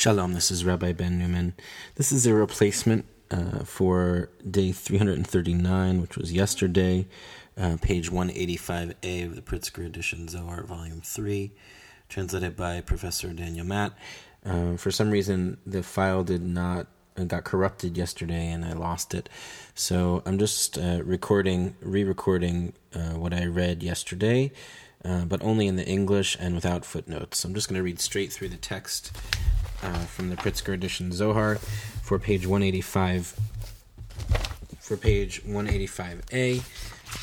Shalom, this is Rabbi Ben Newman. This is a replacement uh, for day 339, which was yesterday, uh, page 185a of the Pritzker edition Zohar, volume 3, translated by Professor Daniel Matt. Uh, for some reason, the file did not uh, got corrupted yesterday and I lost it. So I'm just uh, recording, re recording uh, what I read yesterday. but only in the English and without footnotes. I'm just going to read straight through the text uh, from the Pritzker edition Zohar for page 185 for page 185a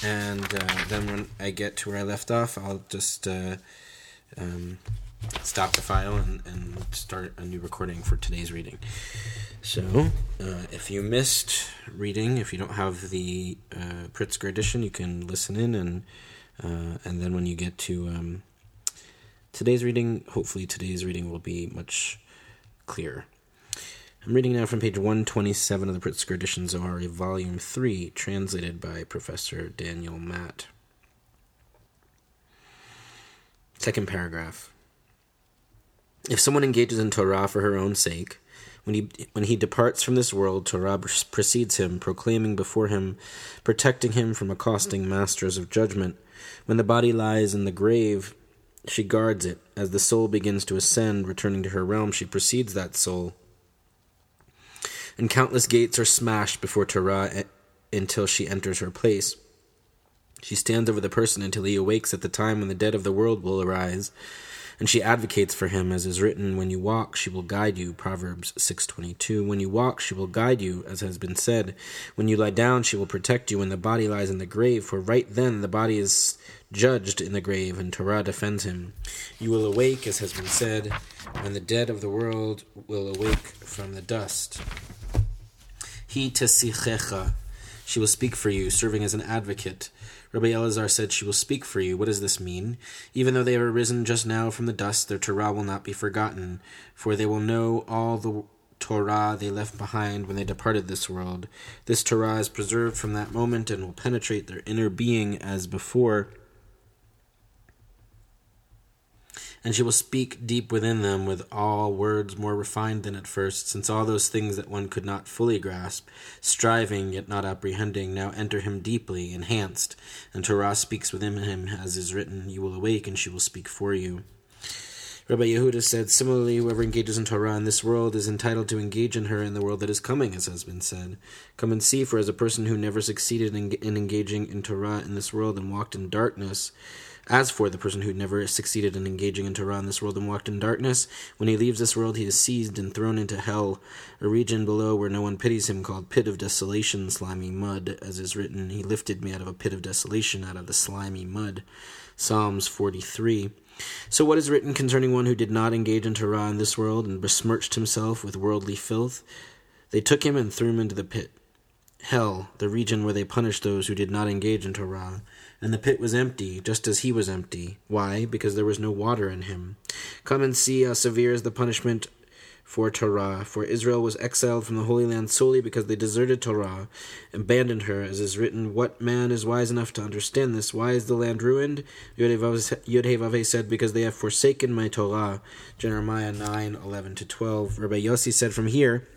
and uh, then when I get to where I left off I'll just uh, um, stop the file and, and, start a new recording for today's reading. So uh, if you missed reading if you don't have the uh, Pritzker edition you can listen in and uh, and then when you get to um, today's reading hopefully today's reading will be much clear. I'm reading now from page 127 of the Pritzker edition Zohar, volume 3, translated by Professor Daniel Matt. Second paragraph. If someone engages in Torah for her own sake, when he, when he departs from this world, Torah precedes him, proclaiming before him, protecting him from accosting masters of judgment. When the body lies in the grave, she guards it. As the soul begins to ascend, returning to her realm, she precedes that soul. And countless gates are smashed before Torah eh, until she enters her place. She stands over the person until he awakes at the time when the dead of the world will arise and she advocates for him as is written when you walk she will guide you proverbs 6:22 when you walk she will guide you as has been said. When you lie down she will protect you. When the body lies in the grave for right then the body is judged in the grave and torah defends him. You will awake as has been said when the dead of the world will awake from the dust. He tesichecha she will speak for you serving as an advocate Rabbi Elazar said, She will speak for you. What does this mean? Even though they have arisen just now from the dust, their Torah will not be forgotten, for they will know all the Torah they left behind when they departed this world. This Torah is preserved from that moment and will penetrate their inner being as before and she will speak deep within them with all words more refined than at first, since all those things that one could not fully grasp, striving yet not apprehending, now enter him deeply, enhanced, and Torah speaks within him, as is written, You will awake, and she will speak for you. Rabbi Yehuda said, Similarly, whoever engages in Torah in this world is entitled to engage in her in the world that is coming, as has been said. Come and see, for as a person who never succeeded in, in engaging in Torah in this world and walked in darkness, as for the person who never succeeded in engaging in Torah in this world and walked in darkness, when he leaves this world, he is seized and thrown into hell, a region below where no one pities him, called pit of desolation, slimy mud, as is written, He lifted me out of a pit of desolation, out of the slimy mud. Psalms 43. So, what is written concerning one who did not engage in Torah in this world and besmirched himself with worldly filth? They took him and threw him into the pit. Hell, the region where they punished those who did not engage in Torah and the pit was empty, just as he was empty. Why? Because there was no water in him. Come and see how severe is the punishment for Torah. For Israel was exiled from the Holy Land solely because they deserted Torah, abandoned her, as is written, What man is wise enough to understand this? Why is the land ruined? Yodhe said, Because they have forsaken my Torah. Jeremiah 9, 11 to 12. Rabbi Yossi said from here,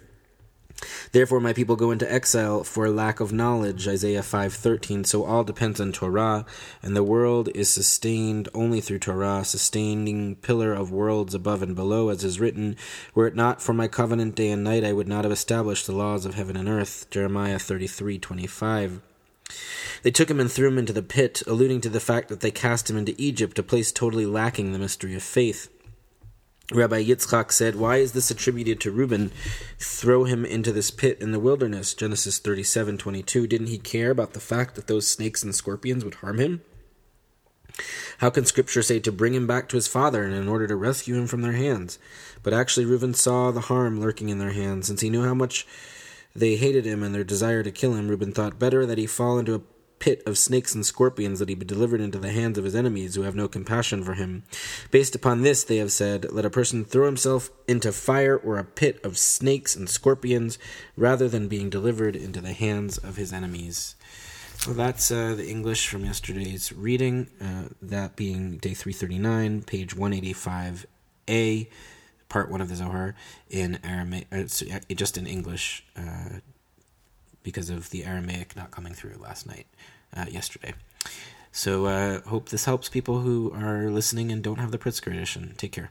Therefore my people go into exile for lack of knowledge, Isaiah 5:13. So all depends on Torah, and the world is sustained only through Torah, sustaining pillar of worlds above and below, as is written, were it not for my covenant day and night, I would not have established the laws of heaven and earth, Jeremiah 33:25. They took him and threw him into the pit, alluding to the fact that they cast him into Egypt, a place totally lacking the mystery of faith. Rabbi Yitzchak said, Why is this attributed to Reuben? Throw him into this pit in the wilderness. Genesis 37 22. Didn't he care about the fact that those snakes and scorpions would harm him? How can Scripture say to bring him back to his father and in order to rescue him from their hands? But actually, Reuben saw the harm lurking in their hands. Since he knew how much they hated him and their desire to kill him, Reuben thought better that he fall into a pit of snakes and scorpions that he be delivered into the hands of his enemies who have no compassion for him. Based upon this, they have said, Let a person throw himself into fire or a pit of snakes and scorpions rather than being delivered into the hands of his enemies. Well, that's uh, the English from yesterday's reading, uh, that being day 339, page 185a, part one of the Zohar in Aramaic, uh, just in English, uh, because of the Aramaic not coming through last night, uh, yesterday. So uh, hope this helps people who are listening and don't have the Pritzker edition. Take care.